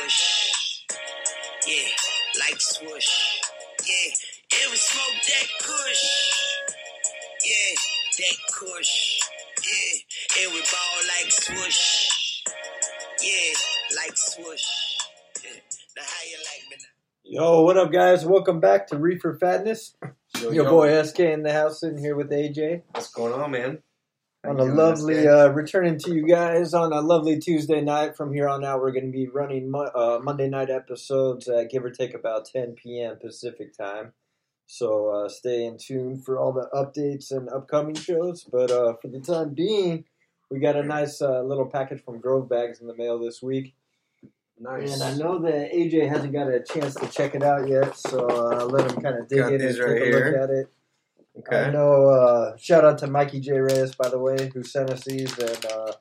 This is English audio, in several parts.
Swoosh, yeah, like swoosh, yeah, and we smoke that kush, yeah, that kush, yeah, and we ball like swoosh, yeah, like swoosh. Yeah. Now how you like me now? Yo, what up, guys? Welcome back to Reefer Fatness. Yo, Your yo. boy SK in the house, sitting here with AJ What's going on, man? On a lovely, uh, returning to you guys on a lovely Tuesday night. From here on out, we're going to be running mo- uh, Monday night episodes, uh, give or take about 10 p.m. Pacific time. So uh, stay in tune for all the updates and upcoming shows. But uh, for the time being, we got a nice uh, little package from Grove Bags in the mail this week. nice. And I know that AJ hasn't got a chance to check it out yet, so uh, let him kind of dig Got in and these take right a here. look at it. I know. Uh, shout out to Mikey J Reyes, by the way, who sent us these, and uh,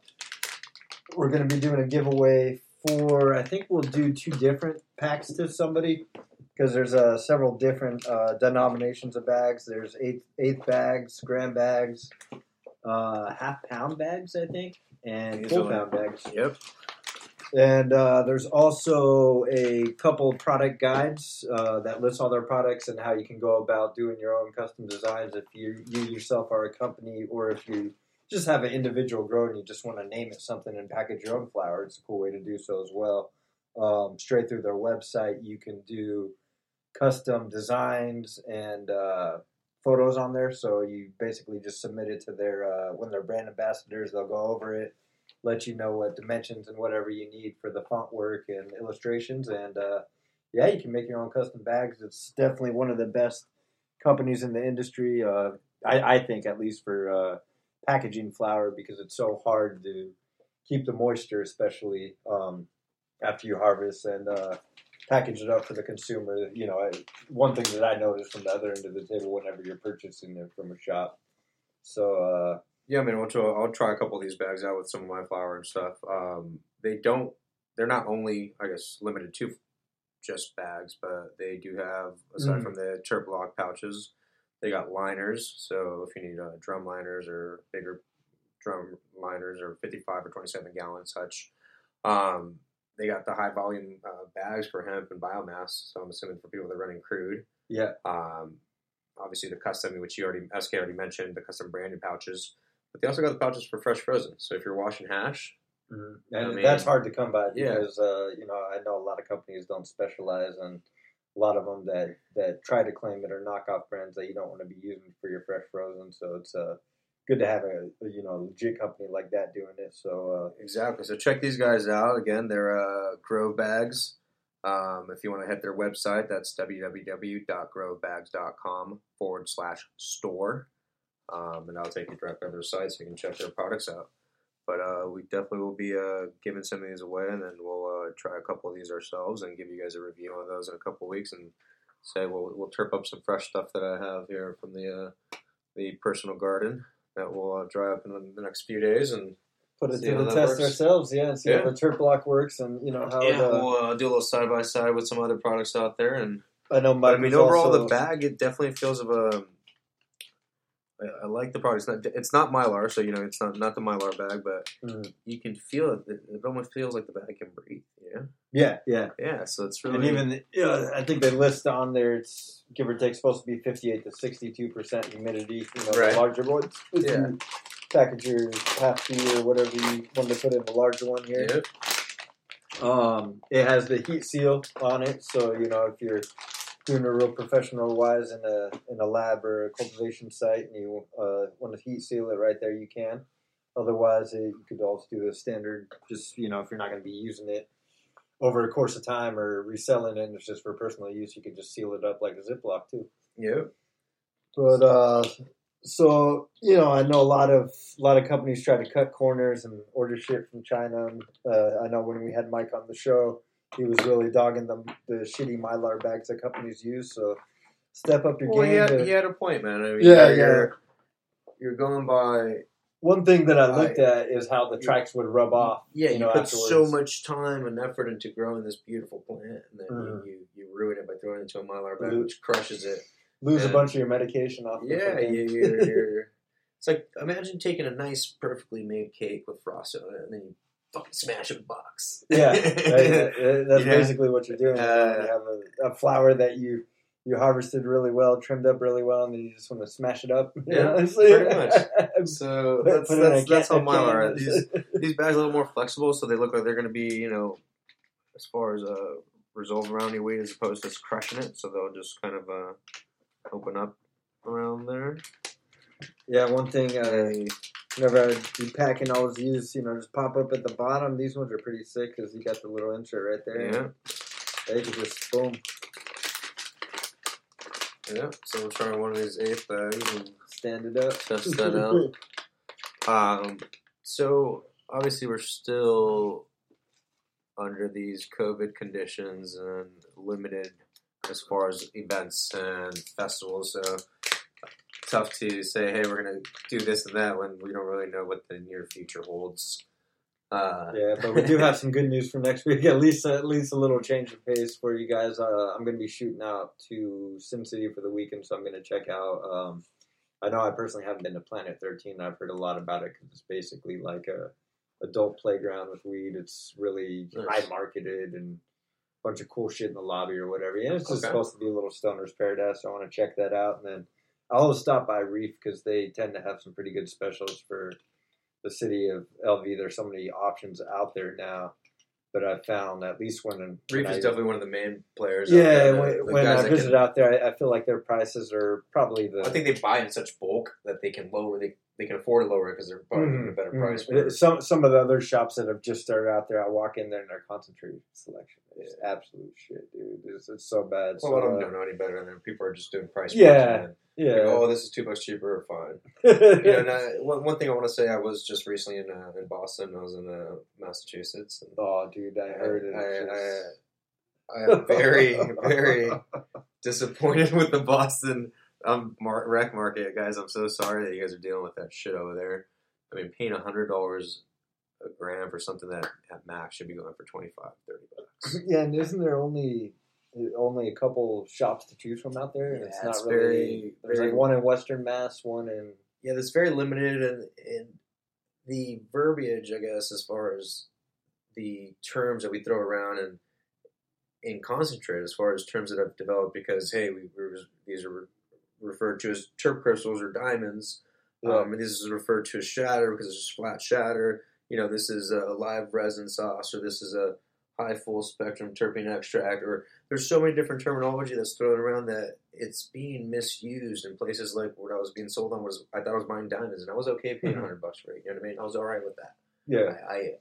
we're going to be doing a giveaway for. I think we'll do two different packs to somebody because there's uh, several different uh, denominations of bags. There's eighth eighth bags, gram bags, uh, half pound bags, I think, and full pound bags. Yep. And uh, there's also a couple product guides uh, that lists all their products and how you can go about doing your own custom designs if you, you yourself are a company or if you just have an individual grow and you just want to name it something and package your own flower. It's a cool way to do so as well. Um, straight through their website, you can do custom designs and uh, photos on there. So you basically just submit it to their uh, when they're brand ambassadors, they'll go over it let you know what dimensions and whatever you need for the font work and illustrations. And uh, yeah, you can make your own custom bags. It's definitely one of the best companies in the industry. Uh, I, I think, at least for uh, packaging flour, because it's so hard to keep the moisture, especially um, after you harvest and uh, package it up for the consumer. You know, I, one thing that I noticed from the other end of the table whenever you're purchasing it from a shop. So uh, Yeah, I mean, I'll try, I'll try a couple of these bags out with some of my flour and stuff. Um, they don't. They're not only, I guess, limited to just bags, but they do have aside Mm. from the TerpLoc pouches, they got liners. So if you need uh, drum liners or bigger drum liners or 55 or 27 gallon such, um, they got the high volume uh, bags for hemp and biomass. So I'm assuming for people that are running crude. yeah, Um, obviously, the custom, which you already SK already mentioned, the custom branded pouches. But they also got the pouches for fresh frozen. So if you're washing hash, and I mean- that's hard to come by Yeah. because uh, you know I know a lot of companies don't specialize, and a lot of them that that try to claim it are knockoff brands that you don't want to be using for your fresh frozen. So it's uh, good to have a, you know legit company like that doing it. So exactly. So check these guys out. Again, they're uh, Grove Bags. Um, if you want to hit their website, that's www.grovebags.com forward slash store. Um, and I'll take you directly to their site so you can check their products out. But uh, we definitely will be uh, giving some of these away, and then we'll uh, try a couple of these ourselves and give you guys a review on those in a couple of weeks, and say we'll we'll turp up some fresh stuff that I have here from the uh, the personal garden that will uh, dry up in the, the next few days, and put it to the test works. ourselves, yeah, and see Yeah. how the TerpLoc works, and you know how. yeah, the, we'll uh, do a little side by side with some other products out there, and I know, but Mike I mean overall also, the bag it definitely feels of a. I- I like the product. It's not, it's not mylar, so you know it's not not the mylar bag, but Mhm. you can feel it. It, it almost feels like the bag can breathe. Yeah, Yeah, yeah. yeah. So it's really And even yeah, I think they list on there it's give or take supposed to be fifty eight to sixty two percent humidity. You know, Right. the larger ones. Yeah. you package your half or whatever you want to put in the larger one here. Yep. Um, it has the heat seal on it, so you know if you're doing it real professional wise in a in a lab or a cultivation site, and you uh, want to heat seal it right there, you can. Otherwise, uh, you could also do the standard. Just you know, if you're not going to be using it over a course of time or reselling it, and it's just for personal use, you could just seal it up like a Ziploc too. Yep. But uh, so you know, I know a lot of a lot of companies try to cut corners and order shit from China. And, uh, I know when we had Mike on the show, he was really dogging the the shitty mylar bags that companies use. So step up your Well, game. he had, to- he had a point, man. I mean, Yeah, you're, yeah. You're, you're going by. One thing that I I- looked at is how the tracks would rub off. Yeah, you you, know, put afterwards. so much time and effort into growing this beautiful plant, and then Mhm. you, you, ruin it by throwing it into a mylar bag, which crushes it. Lose a bunch of your medication off. Yeah, you, you're, you're. It's like imagine taking a nice, perfectly made cake with frosting on it, and then you fucking smash a box. Yeah, right, that- that's Yeah. basically what you're doing. Uh, you have a, a flower that you you harvested really well, trimmed up really well, and then you just want to smash it up. Yeah, pretty much. So that's put it in that's, that's how mine are. These these bags are a little more flexible, so they look like they're going to be, you know, as far as uh, resolve around your weight as opposed to just crushing it. So they'll just kind of uh, open up around there. yeah, one thing. Uh, whenever I'd be packing all these, you know, just pop up at the bottom. These ones are pretty sick because you got the little insert right there. yeah, They can just boom, yeah. So we'll try one of these eighth bags and stand it up. test that out. Um, so obviously we're still under these COVID conditions and limited as far as events and festivals. So tough to say, hey, we're gonna do this and that when we don't really know what the near future holds. Uh, Yeah, but we do have some good news for next week. At least, at least a little change of pace for you guys. Uh, I'm going to be shooting out to Sin City for the weekend, so I'm going to check out. Um, I know I personally haven't been to Planet 13. I've heard a lot about it because it's basically like a adult playground with weed. It's really Nice. high marketed and a bunch of cool shit in the lobby or whatever. And it's just Okay. supposed to be a little stoner's paradise. So I want to check that out, and then I'll always stop by Reef because they tend to have some pretty good specials for the city of LV. There's so many options out there now, but I found at least when when Reef I, is definitely one of the main players. out yeah there, when, the when I visit can- out there, I, I feel like their prices are probably the. I think they buy in such bulk that they can lower. They they can afford to lower it because they're probably Mhm, getting a better mhm. price. It. Some some of the other shops that have just started out there, I walk in there and their concentrated selection is absolute shit, dude. It's, it's so bad. Well, a lot of so, them uh, don't know any better than people are just doing price. Yeah, yeah. like, oh, this is two bucks cheaper. Fine. you know, and I, one, one thing I want to say, I was just recently in uh, in Boston. I was in uh, Massachusetts. And oh, dude, I heard it. I, I, I am very, very disappointed with the Boston um, mar- rec market, guys. I'm so sorry that you guys are dealing with that shit over there. I mean, paying hundred dollars a gram for something that at max should be going for 25 30 bucks. Yeah, and isn't there only only a couple shops to choose from out there? Yeah, it's it's not really. very- there's very- like one in Western Mass, one in. Yeah, that's very limited, and, and the verbiage, I guess, as far as the terms that we throw around and in concentrate, as far as terms that have developed, because hey, we, we these are referred to as turp crystals or diamonds. Um, and this is referred to as shatter because it's just flat shatter. You know, this is a live resin sauce, or this is a high full spectrum terpene extract, or there's so many different terminology that's thrown around that it's being misused in places like what I was being sold on was I thought I was buying diamonds, and I was okay paying Mhm. hundred bucks for it. You know what I mean? I was all right with that. Yeah. I, I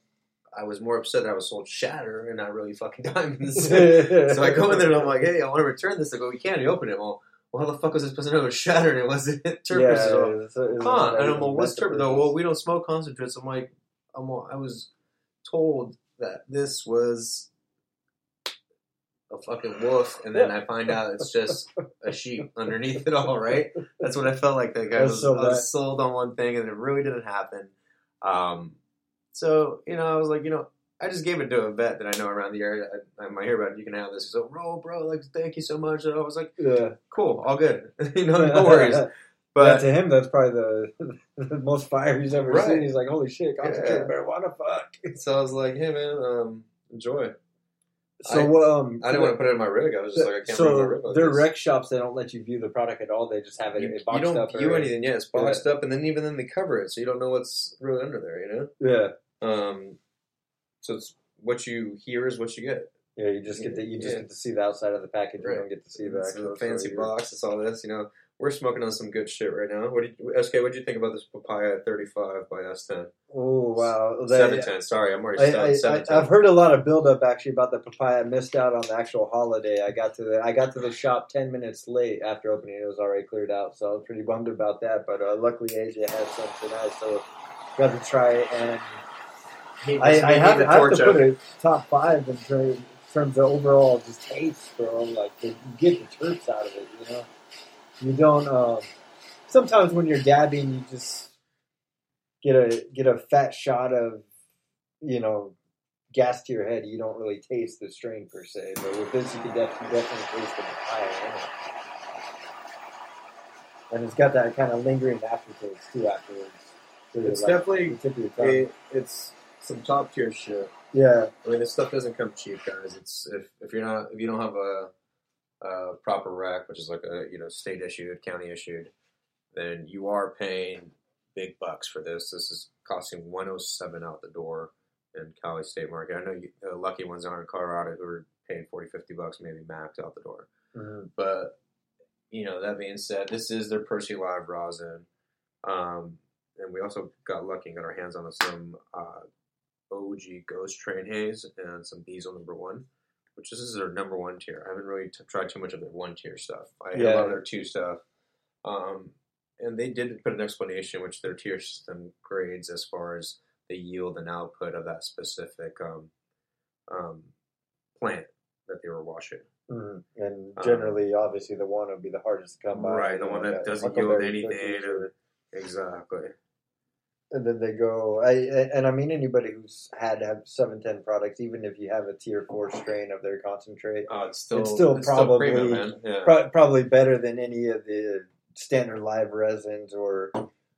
I was more upset that I was sold shatter and not really fucking diamonds. so I go in there and I'm like, hey, I want to return this. They go, we can't. You open it. Well, well, how the fuck was this supposed to know it was shatter and it wasn't turp yeah, crystal? it's a- it's a- Huh? And I'm like, what's a Though, well, we don't smoke concentrates. I'm like, I'm, I was told that this was a fucking wolf, and then I find out it's just a sheep underneath it all. Right? That's what I felt like. That guy was, so I was sold on one thing, and it really didn't happen. Um, so you know, I was like, you know. I just gave it to a vet that I know around the area. I, I might hear about it. You can have this. He's like, bro, bro, like, thank you so much. And I was like, Yeah. cool, all good. you know, no worries. But But to him, that's probably the, the most fire he's ever Right. seen. He's like, "Holy shit, concentrated Yeah. marijuana, fuck!" so I was like, hey man, um, enjoy. So, I- um, I didn't want to put it in my rig. I was just like, I can't in my so rig. like their this. rec shops, they don't let you view the product at all. They just have it, you, it you don't up. view or- anything. Yeah, it's boxed up, and then even then they cover it, so you don't know what's really under there. You know. Yeah. Um, so it's what you hear is what you get. yeah. You just get to you just Yeah. get to see the outside of the package. Right. You don't get to see the It's actual fancy box. It's all this. You know, we're smoking on some good shit right now. What did you, SK? What did you think about this papaya 35 by S10? Oh wow, 710. Sorry, I'm already I. I, I, 710. I've heard a lot of build up actually about the papaya. I missed out on the actual holiday. I got to the I got to the shop ten minutes late after opening. It was already cleared out, so I was pretty bummed about that. But uh, luckily, AJ had some tonight, so got to try it. And He I, I have, I have to put a top five in ter- in terms of overall just taste, bro. Like you get the terps out of it, you know. You don't. Um, sometimes when you're dabbing, you just get a get a fat shot of, you know, gas to your head. You don't really taste the strain per se, but with this, you can definitely definitely taste the papaya in it. And it's got that kind of lingering aftertaste too afterwards. So It's like, definitely the tip of your tongue. it, it's some top tier shit. yeah. I mean, this stuff doesn't come cheap, guys. It's if, if you're not if you don't have a, a proper rack, which is like a you know state issued, county issued, then you are paying big bucks for this. This is costing 107 out the door in Cali State Market. I know you, the lucky ones are in Colorado who are paying 40, 50 bucks, maybe max out the door. Mhm. But you know, that being said, this is their Persy Live rosin, um, and we also got lucky and got our hands on some uh, OG Ghost Train Haze and some Diesel Number One, which this is their number one tier. I haven't really t- tried too much of their one tier stuff. I hit a lot of their two stuff, um, and they did put an explanation which their tier system grades as far as the yield and output of that specific um, um, plant that they were washing. Mhm. And Um, generally, obviously, the one would be the hardest to come by. Right, the one that doesn't yield anything or- Exactly. And then they go. I and I mean anybody who's had to have seven ten products, even if you have a tier four strain of their concentrate, Oh, it's still It's still probably- premium. Yeah. pro- probably better than any of the standard live resins or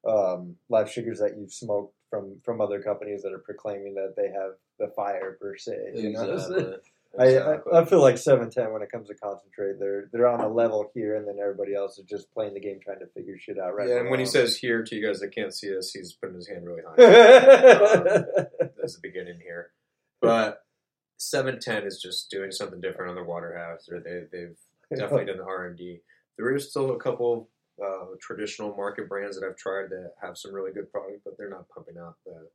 um, live sugars that you've smoked from from other companies that are proclaiming that they have the fire per se. You know? Exactly. I, I, feel like seven ten when it comes to concentrate, they're they're on a level here, and then everybody else is just playing the game, trying to figure shit out. Right. yeah, and when he says here to you guys that can't see us, he's putting his hand really high. That's the beginning here. But 710 is just doing something different on their water house. Or they, they've definitely done the R&D. There is still a couple uh, traditional market brands that I've tried that have some really good product, but they're not pumping out the,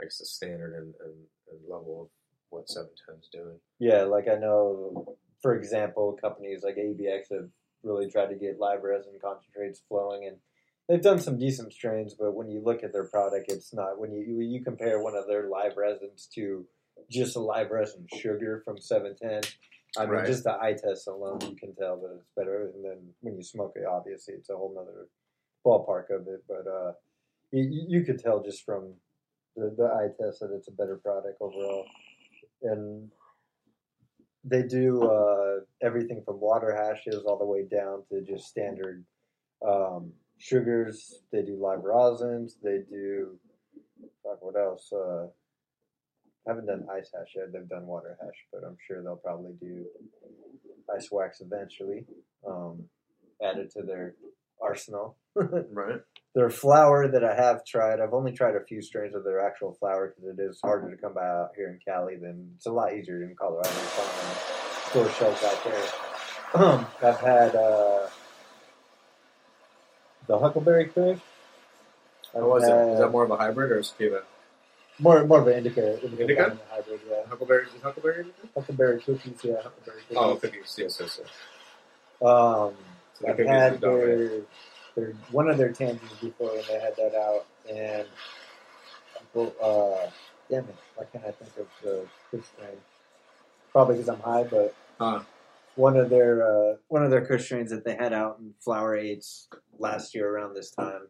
I guess, the standard and, and, and level of what 710 is doing. Yeah, like I know, for example, companies like ABX have really tried to get live resin concentrates flowing, and they've done some decent strains. But when you look at their product, it's not. When you when you compare one of their live resins to just a live resin sugar from Seven Ten, I mean, Right. just the eye test alone, you can tell that it's better. And then when you smoke it, obviously, it's a whole nother ballpark of it. But uh, you, you could tell just from the, the eye test that it's a better product overall. And they do uh, everything from water hashes all the way down to just standard um, sugars. They do live rosins. They do fuck what else? Uh, haven't done ice hash yet. They've done water hash, but I'm sure they'll probably do ice wax eventually. Um, added to their arsenal. Right. Their flour that I have tried, I've only tried a few strains of their actual flour because it is harder to come by out here in Cali than it's a lot easier in Colorado to find store shelves out there. Um, I've had uh, the Huckleberry Kush. What was it? Is that more of a hybrid or a sativa? more more of an indica, indica, Indica? hybrid? Yeah, Huckleberry? Is Huckleberry? Huckleberry cookies. Yeah, Huckleberry cookies. Oh, cookies. Yes, yes, yes. Um, So I've had their, their one of their tangents before when they had that out, and uh, damn it, why can't I think of the Kush strain? Probably because I'm high, but Huh. one of their uh, one of their Kush strains that they had out in Flower Aids last year around this time.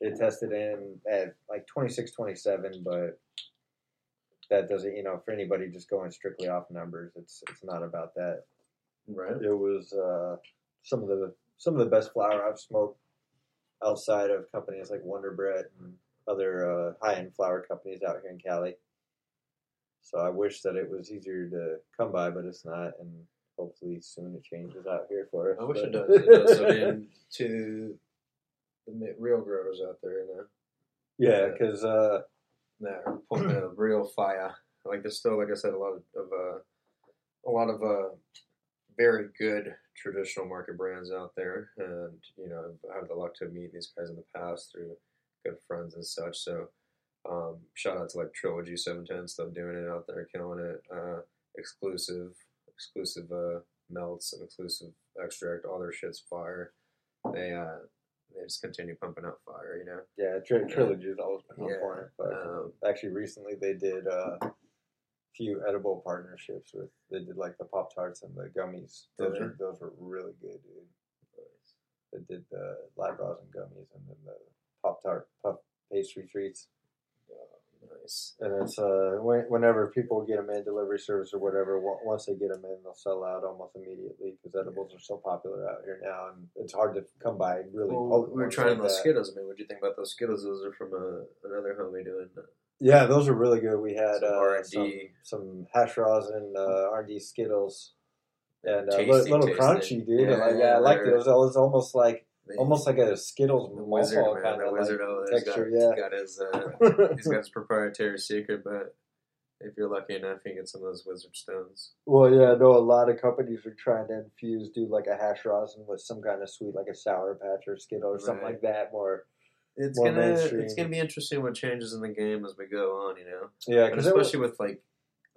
They tested in at like 26, 27, but that doesn't, you know, for anybody just going strictly off numbers, it's it's not about that. Right. It was uh, some of the some of the best flour I've smoked outside of companies like Wonderbrett and other uh, high end flour companies out here in Cali. So I wish that it was easier to come by, but it's not, and hopefully soon it changes out here for us. I wish it does. It does. So then to the real growers out there, you know, yeah, because uh, that are pulling the real fire. Like there's still, like I said, a lot of, of uh, a lot of uh, very good traditional market brands out there, and you know I've had the luck to meet these guys in the past through good friends and such. So um, shout out to like Trilogy Seven Ten still doing it out there, killing it. Uh, exclusive, exclusive uh, melts and exclusive extract. All their shit's fire. They uh, they just continue pumping out fire. You know. Yeah, tri- trilogy's always been on Yeah, point. But Um, actually, recently they did uh, few edible partnerships with. They did like the pop tarts and the gummies. Those are those were really good, dude. They did the live rosin gummies and then the pop tart puff pastry treats. nice. And it's uh, whenever people get them in delivery service or whatever, once they get them in, they'll sell out almost immediately because edibles are so popular out here now, and it's hard to come by really. Well, we were trying like those that. Skittles. I mean, what do you think about those Skittles? Those are from uh, another homie doing uh, Yeah, those were really good. We had Some uh, R&D. some, some hash rosin uh, R&D Skittles and uh, tasty li- little crunchy, dude. Yeah, like, yeah, I like they're- those. It was almost like they- almost like a Skittles the wizard, man, kind of wizard like over there's texture. got, yeah. got his uh, he's got his proprietary secret, but if you're lucky enough, you can get some of those wizard stones. Well, yeah, I know a lot of companies are trying to infuse, do like a hash rosin with some kind of sweet, like a sour patch or Skittle or something like that. More, It's More gonna mainstream. it's gonna be interesting what changes in the game as we go on, you know, yeah, and especially with like.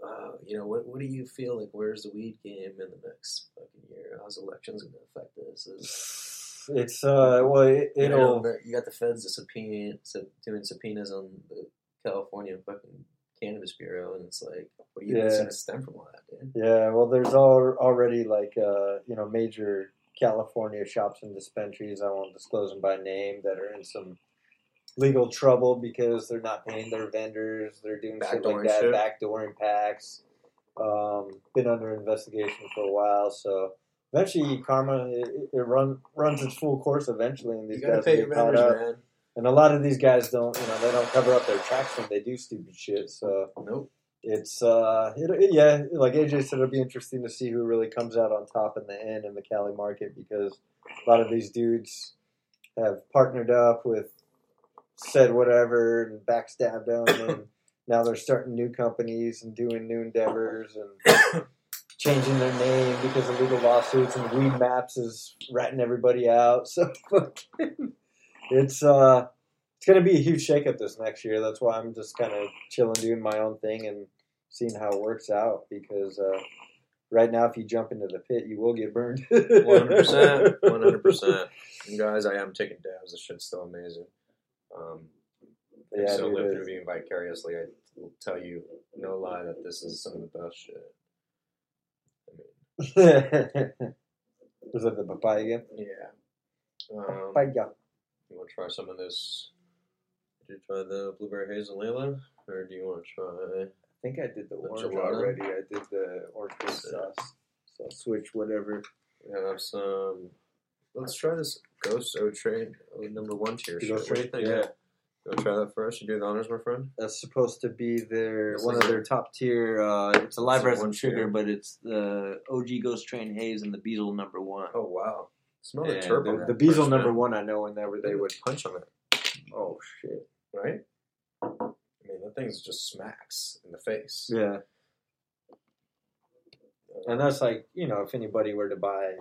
Uh, you know what? What do you feel like? Where's the weed game in the next fucking year? How's elections gonna affect this? Is, it's uh, well, it, you it'll. know, you got the feds to subpoena, sub- doing subpoenas on the California fucking cannabis bureau, and it's like, what do you Yeah. gonna stem from all that, dude? Yeah, well, there's all, already like uh, you know major California shops and dispensaries. I won't disclose them by name that are in some legal trouble because they're not paying their vendors. They're doing shit like that, shit. backdooring packs. Um, been under investigation for a while, so eventually karma it, it run runs its full course eventually, and these guys pay will your get caught up. man. And a lot of these guys don't, you know, they don't cover up their tracks when they do stupid shit. So Nope. it's uh it, it- yeah like aj said it'll be interesting to see who really comes out on top in the end in the cali market because a lot of these dudes have partnered up with said whatever and backstabbed them and now they're starting new companies and doing new endeavors and changing their name because of legal lawsuits and Weedmaps is ratting everybody out so it's uh it's to be a huge shakeup this next year. That's why I'm just kind of chilling, doing my own thing, and seeing how it works out. Because uh, right now, if you jump into the pit, you will get burned. One hundred percent, one hundred percent. And guys, I am taking dabs. This shit's still amazing. Um, Yeah, so dude, live through being vicariously. I will tell you, no lie, that this is some of the best shit. I mean, Was that the papaya again? yeah. Um, Papaya. you want to try some of this? Did you try the blueberry hazel Layla, or do you want to try? I think I did the orange gelato? already. I did the orange sauce. So I'll switch whatever. We have some. Let's try this Ghost O Trade number one tier. Ghost What do you Trade? think? Yeah. You want try that first? You do the honors, my friend. That's supposed to be their This one is of their top tier. Uh, it's a live This is resin one sugar, tier. but it's the OG Ghost Train Haze and the Beazle number one. Oh wow! Smell the Yeah, turbo. the, on the that Beazle first, number man. one, I know whenever they would. punch on it, Oh shit! right? I mean, that thing's just smacks in the face. Yeah, Uh, and that's like you know, if anybody were to buy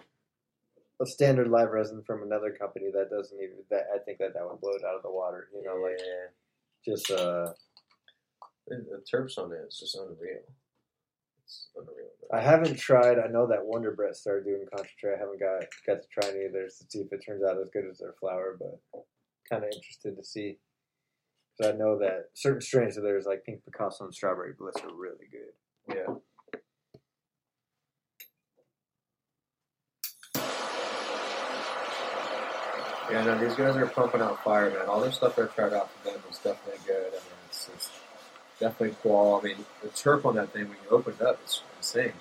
a standard live resin from another company, that doesn't even that I think that that would blow it out of the water. You know, like yeah. just uh, the, the terps on it is just unreal. It's unreal. I haven't tried. I know that Wonderbrett started doing concentrate. I haven't got got to try any of theirs to see if it turns out as good as their flour, but kind of interested to see. Because I know that certain strains of theirs, like Pink Picasso and Strawberry Bliss, are really good. Yeah. Yeah, no, these guys are pumping out fire, man. All the stuff I tried out from them was definitely good. I mean, it's, it's definitely qual. I mean, the terp on that thing when you open it up is insane.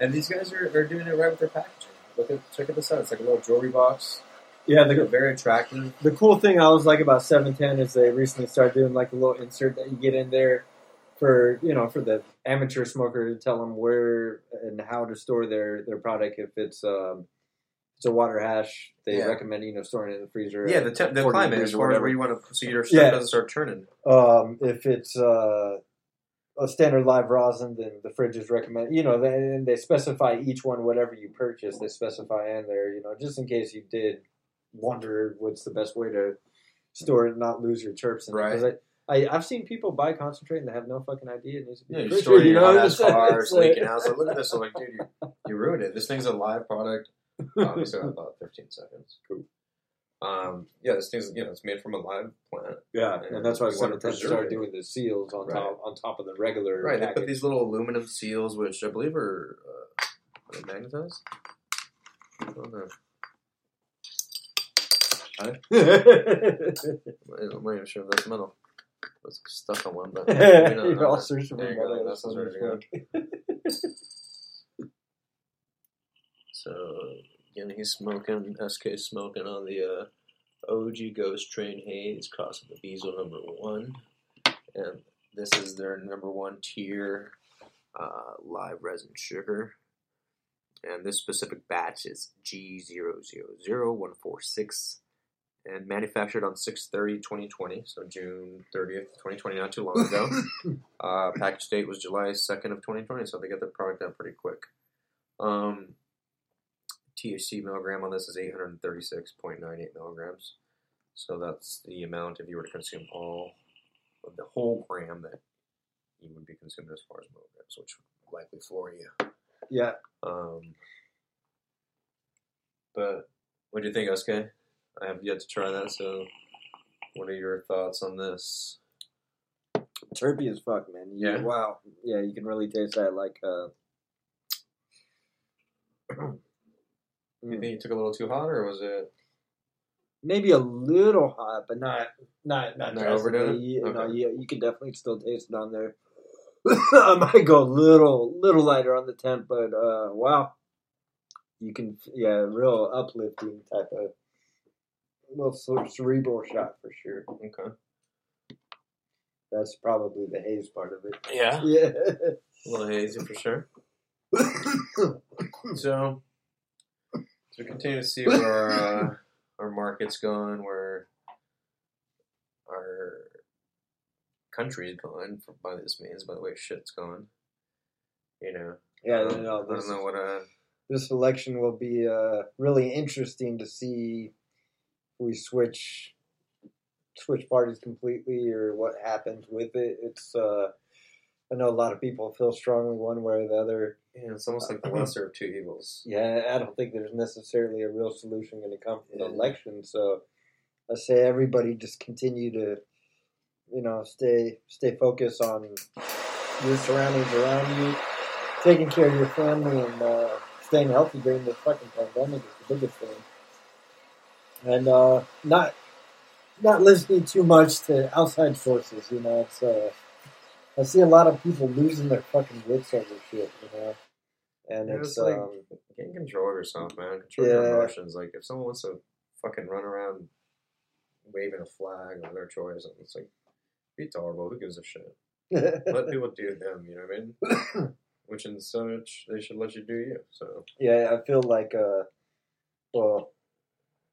And these guys are, are doing it right with their packaging. Look at check this out. It's like a little jewelry box. Yeah, They're very attractive. the cool thing I always like about 710 is they recently started doing like a little insert that you get in there for you know for the amateur smoker to tell them where and how to store their their product if it's um it's a water hash they Yeah. recommend you know storing it in the freezer Yeah, the, te- the climate as far as where you want to, so your stuff Yeah. doesn't start turning. um if it's uh a standard live rosin, then the fridge is recommended. You know, they, and they specify each one whatever you purchase. They specify in there, you know, just in case you did wonder what's the best way to store it and not lose your terps. In it. I, I've seen people buy concentrate and they have no fucking idea. It needs to be Yeah, you refrigerated, store it in you your know, hot ass car, leaking out. So look at this. I'm like, dude, you, you ruined it. This thing's a live product. Obviously, about 15 seconds. Cool. Um, yeah, this thing's you know it's made from a live plant. Yeah, and that's why You some wanna of them preserve start doing the seals on Right. top on top of the regular. Right, they put these little aluminum seals, which I believe are, uh, are magnetized. I know. I'm not even sure if that's metal. It's stuck on one, but maybe not. You're all searching for metal. that's what's ready to go. So again, he's smoking. SK smoking on the uh, OG Ghost Train Haze, crossing the Beazle number one, and this is their number one tier uh, live resin sugar. And this specific batch is G000146 and manufactured on 6-30-2020, so June 30th, 2020, not too long ago. uh, package date was July 2nd of 2020, so they got the product out pretty quick. Um, THC milligram on this is 836.98 milligrams. So that's the amount if you were to consume all of the whole gram that you would be consuming as far as milligrams, which would likely floor you. yeah, Um, but what do you think, SK? I have yet to try that, so what are your thoughts on this? terpy as fuck, man. You- Yeah? Wow. Yeah, you can really taste that. Like, uh, You think you took a little too hot, or was it? maybe a little hot, but not not not, Not drastically. overdone it? You, Okay. you, you can definitely still taste it on there. I might go a little little lighter on the temp, but uh, wow, you can yeah, real uplifting type of little sort of cerebral shot for sure. Okay. That's probably the haze part of it. Yeah. Yeah. A little hazy for sure. So, so we continue to see where our, uh, our market's going, where our country's going, for, by this means, by the way shit's going. You know, yeah, Um, no, I this, don't know what uh, this election will be uh, really interesting to see if we switch switch parties completely or what happens with it. It's uh, I know a lot of people feel strongly one way or the other. yeah, it's almost like the lesser of two evils. Yeah, I don't think there's necessarily a real solution going to come from the election. So I say everybody just continue to, you know, stay stay focused on your surroundings around you, taking care of your family, and uh, staying healthy during this fucking pandemic is the biggest thing. And uh, not not listening too much to outside sources. You know, it's uh, I see a lot of people losing their fucking wits over shit. You know. And Yeah, it's, it's like- um, Get in control of yourself, man. Control your emotions. Like if someone wants to fucking run around waving a flag of their choice, it's like be tolerable. Who gives a shit? Let people do them. You know what I mean? Which in such they should let you do you. So Yeah, I feel like, uh, well,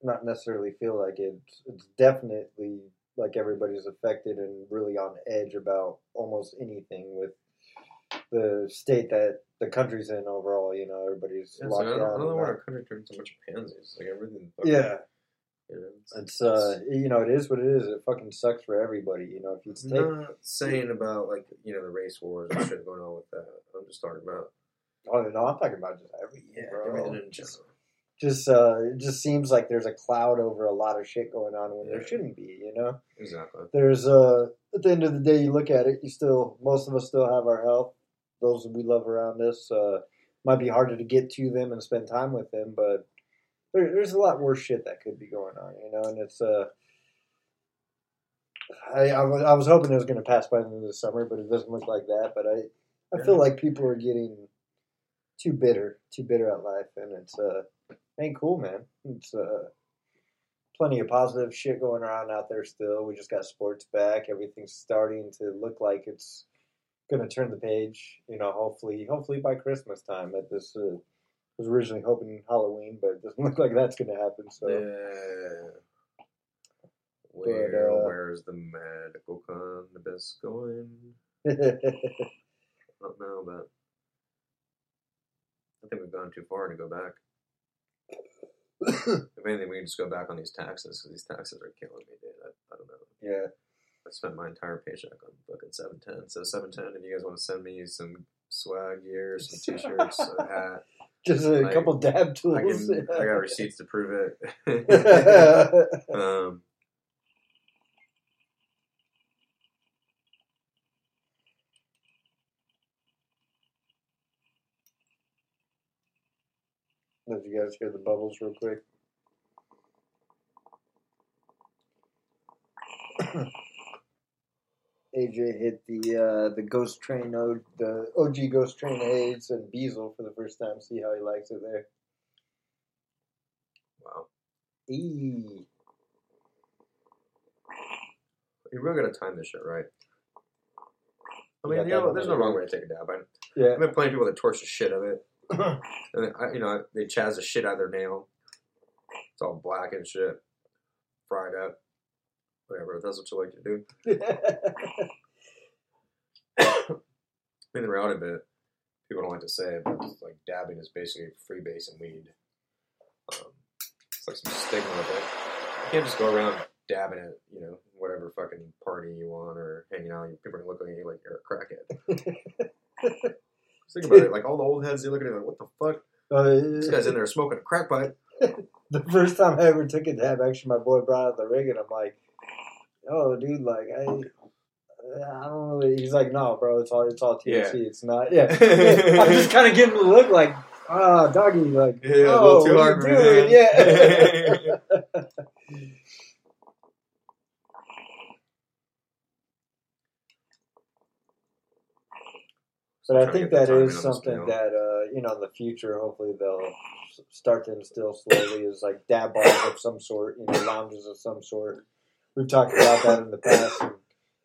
not necessarily feel like it. It's definitely like everybody's affected and really on edge about almost anything with the state that the country's in overall. You know, everybody's yeah, locked so I don't. I don't know why our country turned so much pansies. Like everything. yeah, You know, it's, it's uh, you know, it is what it is. It fucking sucks for everybody. You know, if you take not saying about like you know the race wars and shit going on with that. I'm just talking about oh no, I'm talking about just everything, yeah bro. everything in general. Just uh, it just seems like there's a cloud over a lot of shit going on when there shouldn't be. You know. Exactly. there's uh at the end of the day you look at it you still most of us still have our health those we love around us uh might be harder to get to them and spend time with them but there, there's a lot worse shit that could be going on you know and it's uh I, I, was, hoping it was going to pass by the end of the summer, but it doesn't look like that. But I, I feel like people are getting too bitter, too bitter at life, and it's uh, ain't cool, man. It's uh, plenty of positive shit going around out there still. We just got sports back. Everything's starting to look like it's going to turn the page. You know, hopefully, hopefully by Christmas time. At this uh, was originally hoping Halloween, but it doesn't look like that's going to happen. So Yeah. Where, But, uh, where's the medical cannabis going? I don't know, but I think we've gone too far to go back. if anything, we can just go back on these taxes because these taxes are killing me, dude. I, I don't know. yeah. I spent my entire paycheck on fucking seven ten. So seven ten. If you guys want to send me some swag gear, some t-shirts, a hat, Just a couple dab tools. I can. I got receipts to prove it. um, Let you guys hear the bubbles real quick. AJ hit the uh, the Ghost Train o- the OG Ghost Train Haze and Beazle for the first time. See how he likes it there. wow. Eee. You really gotta time this shit right. I mean, you know, there's no wrong way to take a dab. I, Yeah. I've been plenty of people that torch the shit of it. and I, you know, they chaz the shit out of their nail. It's all black and shit, fried up. Whatever. If that's what you like to do. I mean, the reality of it, people don't like to say it, but it's like dabbing is basically freebasing weed. Um, it's like some stigma with it. You can't just go around dabbing it, you know, whatever fucking party you want or hanging out. People are looking at you like you're a crackhead. Think about it. Like all the old heads, they look at it like, what the fuck? This guy's in there smoking a crack pipe. the first time I ever took a dab, actually, my boy brought out the rig, and I'm like, "Oh, dude, like I, I don't really." He's like, "No, bro, it's all it's all THC. Yeah. It's not." Yeah, I'm just kind of giving him the look, like, "Ah, doggy, like, Yeah, a oh, little too what hard you for doing?" me, Yeah. But I think that is something that uh, you know in the future, hopefully they'll start to instill slowly is like dab bars of some sort, you know, lounges of some sort. We've talked about that in the past, and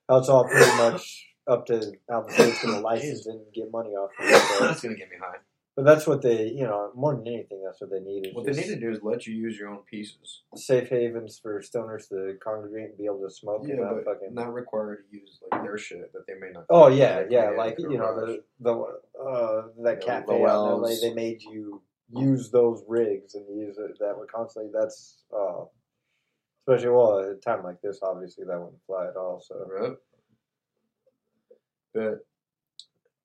how it's all pretty much up to how the state's going to license and get money off of it. So- That's gonna get me high. But that's what they, you know, more than anything, that's what they need is What they need to do is let you use your own pieces. safe havens for stoners to congregate and be able to smoke and Yeah, not but fucking. not required to use like their shit that they may not. Oh yeah, yeah, like you know garage. the the uh, that You cafe in LA, they made you use those rigs and use it that would constantly. That's uh, especially well at a time like this, obviously that wouldn't fly at all. So Right. But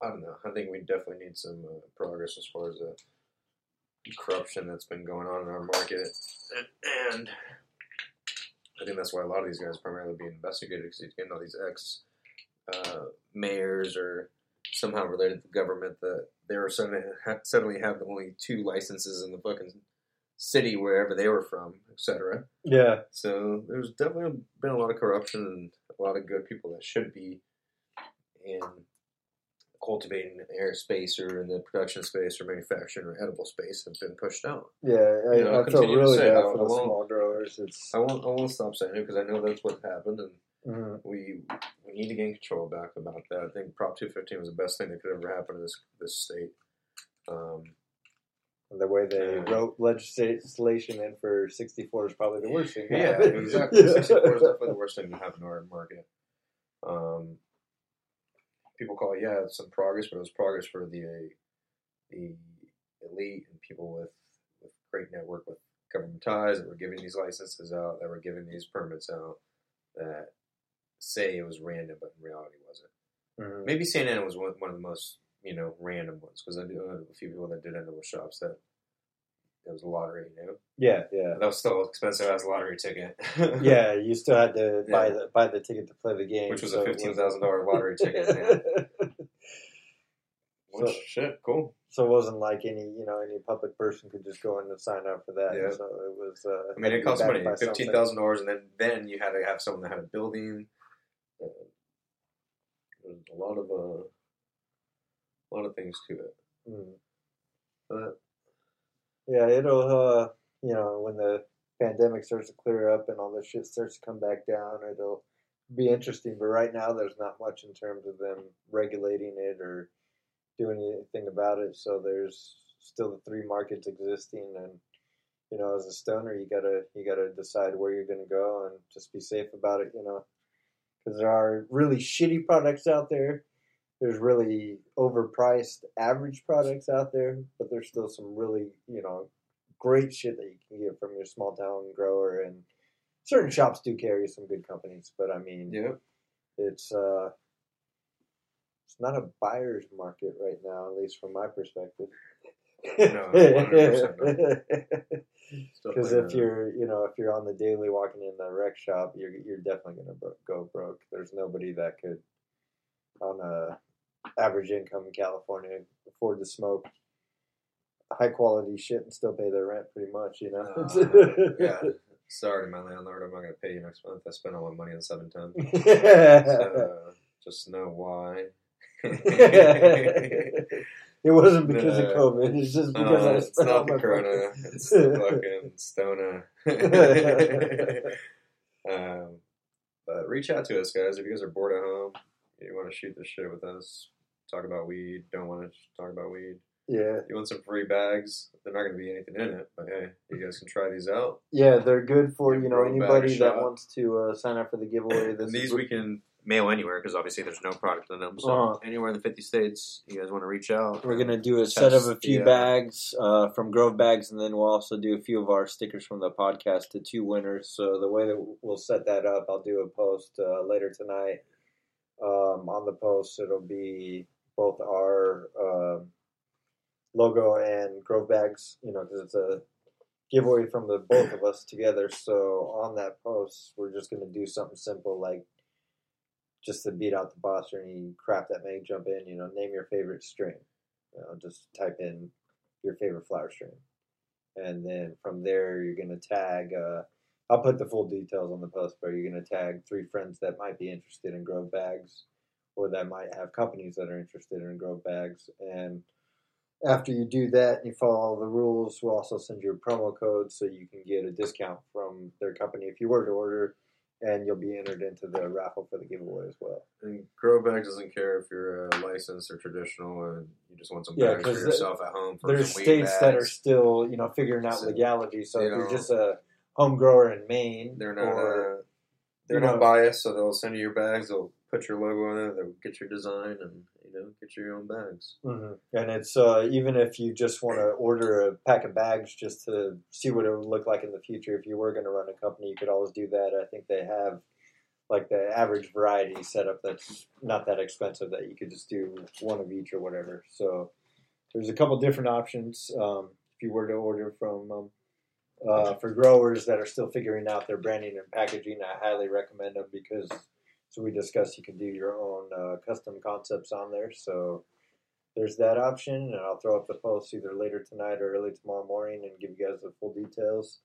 I don't know. I think we definitely need some uh, progress as far as the corruption that's been going on in our market, and I think that's why a lot of these guys primarily being investigated because you're getting all these ex uh, mayors or somehow related to the government that they're suddenly ha- suddenly have only two licenses in the fucking city wherever they were from, etc. yeah, So there's definitely been a lot of corruption and a lot of good people that should be in cultivating air space or in the production space or manufacturing or edible space have been pushed out. yeah, I, You know, I feel really bad for the small growers. It's I won't I won't stop saying it because I know that's what happened and mhm. we we need to gain control back about that. I think Prop 215 was the best thing that could ever happen to this this state. Um, the way they Yeah. wrote legislation in for sixty four is probably the worst thing. Yeah, exactly. 64 is definitely the worst thing to happen to our market. Um, people call it, yeah, it's some progress, but it was progress for the the elite and people with, with great network with government ties that were giving these licenses out, that were giving these permits out, that say it was random, but in reality it wasn't. Mhm. Maybe CNN was one, one of the most, you know, random ones, because I do know a few people that did end up with shops that it was a lottery, you know? Yeah, yeah. That was still expensive as a lottery ticket. Yeah, you still had to buy Yeah. the buy the ticket to play the game, Which was so a fifteen thousand dollar lottery ticket. Man. Which So- shit, cool. So it wasn't like any you know any public person could just go in and sign up for that. Yeah. So it was. Uh, I mean, it cost money, fifteen thousand dollars, and then then you had to have someone that had a building. Uh, there's a lot of uh, a lot of things to it. Mm. But Yeah, it'll. Uh, you know, when the pandemic starts to clear up and all this shit starts to come back down, it'll be interesting. But right now, there's not much in terms of them regulating it or doing anything about it. So there's still the three markets existing, and you know, as a stoner, you gotta you gotta decide where you're gonna go and just be safe about it. You know, because there are really shitty products out there. There's really overpriced average products out there, but there's still some really you know great shit that you can get from your small town grower and certain shops do carry some good companies. But I mean, Yep. it's uh it's not a buyer's market right now, at least from my perspective. No, 100% Because if you're, you know, if you're on the daily walking in the rec shop, you're you're definitely gonna bro- go broke. There's nobody that could, on a average income in California, afford to smoke high quality shit and still pay their rent, pretty much. You know. Uh, yeah. Sorry, my landlord. I'm not going to pay you next month. I spent all my money on 710. So, just know why. it wasn't because of COVID. It's just because Uh, I it's spent all not the my corona. It's the fucking stoner. um, but reach out to us, guys. If you guys are bored at home, you want to shoot the shit with us, talk about weed, don't want to talk about weed. yeah, You want some free bags? They're not going to be anything in it, but hey, you guys can try these out. yeah, they're good for you know anybody that shop. wants to uh, sign up for the giveaway. This And these we can mail anywhere because obviously there's no product in them. So Uh-huh. anywhere in the 50 states, you guys want to reach out. We're gonna do a set of a few the, uh, bags uh, from Grove Bags, and then we'll also do a few of our stickers from the podcast to two winners. So the way that we'll set that up, I'll do a post uh, later tonight. Um, on the post, it'll be both our um logo and Grove Bags. You know, because it's a giveaway from the both of us together. So on that post, we're just gonna do something simple like just to beat out the boss or any crap that may jump in. You know, name your favorite strain. You know, just type in your favorite flower strain, and then from there you're gonna tag. Uh, I'll put the full details on the post, but you're gonna tag three friends that might be interested in Grove bags, or that might have companies that are interested in grow bags. And after you do that and you follow all the rules, we'll also send you a promo code so you can get a discount from their company if you were to order, and you'll be entered into the raffle for the giveaway as well. And Grove Bags doesn't care if you're a licensed or traditional and you just want some Yeah, bags for yourself at home. For there's states that are still you know figuring out So, legality. So you if you're just a home grower in Maine, They're not. or uh, they're not know- biased, so they'll send you your bags. They'll put your logo on it. They'll get your design and you know get your own bags. Mhm. and it's uh, even if you just want to order a pack of bags just to see what it would look like in the future. If you were going to run a company, you could always do that. I think they have like the average variety setup that's not that expensive that you could just do one of each or whatever. So there's a couple different options. Um, if you were to order from um, uh, for growers that are still figuring out their branding and packaging, I highly recommend them because, as we discussed, you can do your own uh, custom concepts on there. So there's that option, and I'll throw up the post either later tonight or early tomorrow morning and give you guys the full details.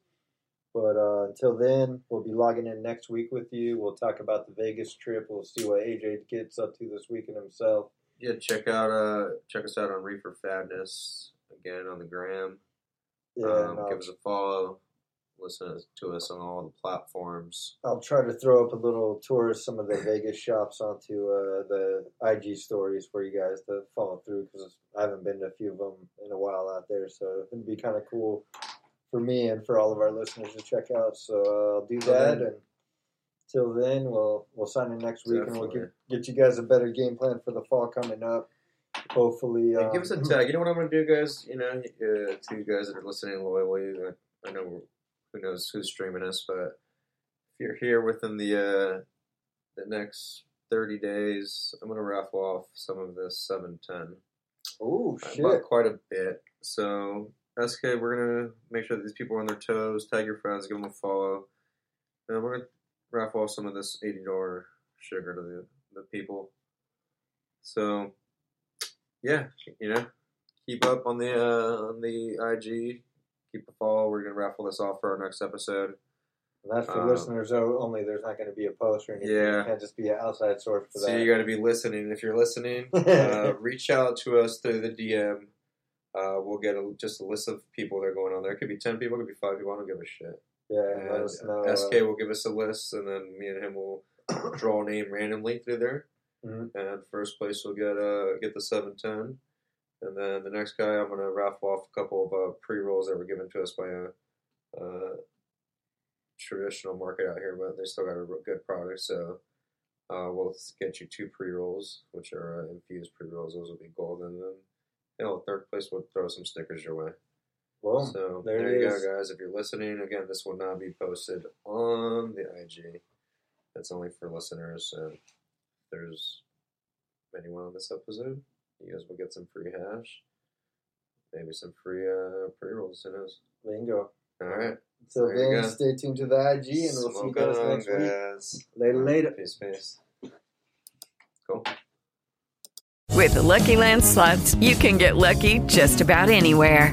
But uh, until then, we'll be logging in next week with you. We'll talk about the Vegas trip. We'll see what AJ gets up to this weekend himself. Yeah, check out uh check us out on Reefer Fadness again on the gram. Yeah, um, give us a follow. Listen to us on all the platforms. I'll try to throw up a little tour of some of the Vegas shops onto uh, the IG stories for you guys to follow through because I haven't been to a few of them in a while out there. So it'd be kind of cool for me and for all of our listeners to check out. So uh, I'll do that. And till then, we'll we'll sign in next week and we'll get, get you guys a better game plan for the fall coming up. Hopefully, um, give us a tag. You know what I'm going to do, guys? You know, uh, to you guys that are listening loyally, I, I know we're, who knows who's streaming us, but if you're here within the uh, the next 30 days, I'm going to raffle off some of this 710. Oh I shit! bought quite a bit. So, SK, we're going to make sure that these people are on their toes. Tag your friends, give them a follow. And we're going to raffle off some of this $80 sugar to the, the people. So, yeah, you know, keep up on the uh, on the IG. Keep a follow. We're going to raffle this off for our next episode. And that's for um, listeners only. There's not going to be a post or anything. Yeah. It can't just be an outside source for So that. you got to be listening. If you're listening, uh, reach out to us through the DM. Uh, we'll get a, just a list of people that are going on there. It could be ten people, it could be five people. I don't give a shit. yeah, and let us know. uh, SK will give us a list, and then me and him will draw a name randomly through there. Mhm. And first place will get uh get the seven ten, and then the next guy I'm gonna raffle off a couple of uh, pre rolls that were given to us by a uh, traditional market out here, but they still got a good product. So uh, we'll get you two pre rolls, which are uh, infused pre rolls. Those will be gold, and then you know, third place will throw some stickers your way. Well, so there there, you is. go, guys. If you're listening, again, this will not be posted on the IG. That's only for listeners. And if there's anyone on this episode, you guys will get some free hash, maybe some free uh, pre rolls. Who knows? bingo. All right. So then stay tuned to the IG and we'll see you guys on, next week. Later, later. Peace, peace. Cool. With the Lucky Land slots, you can get lucky just about anywhere.